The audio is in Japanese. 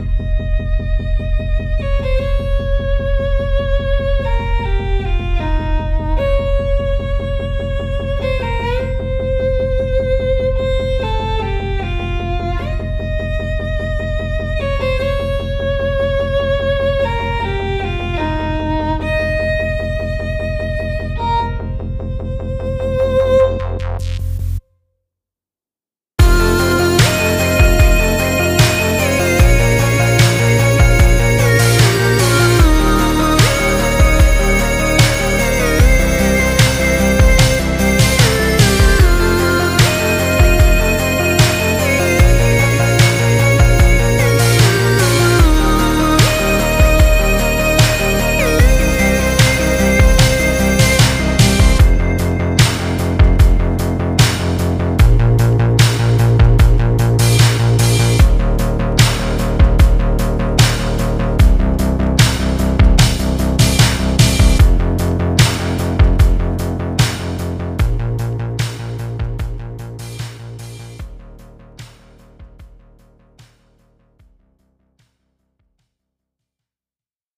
えっ?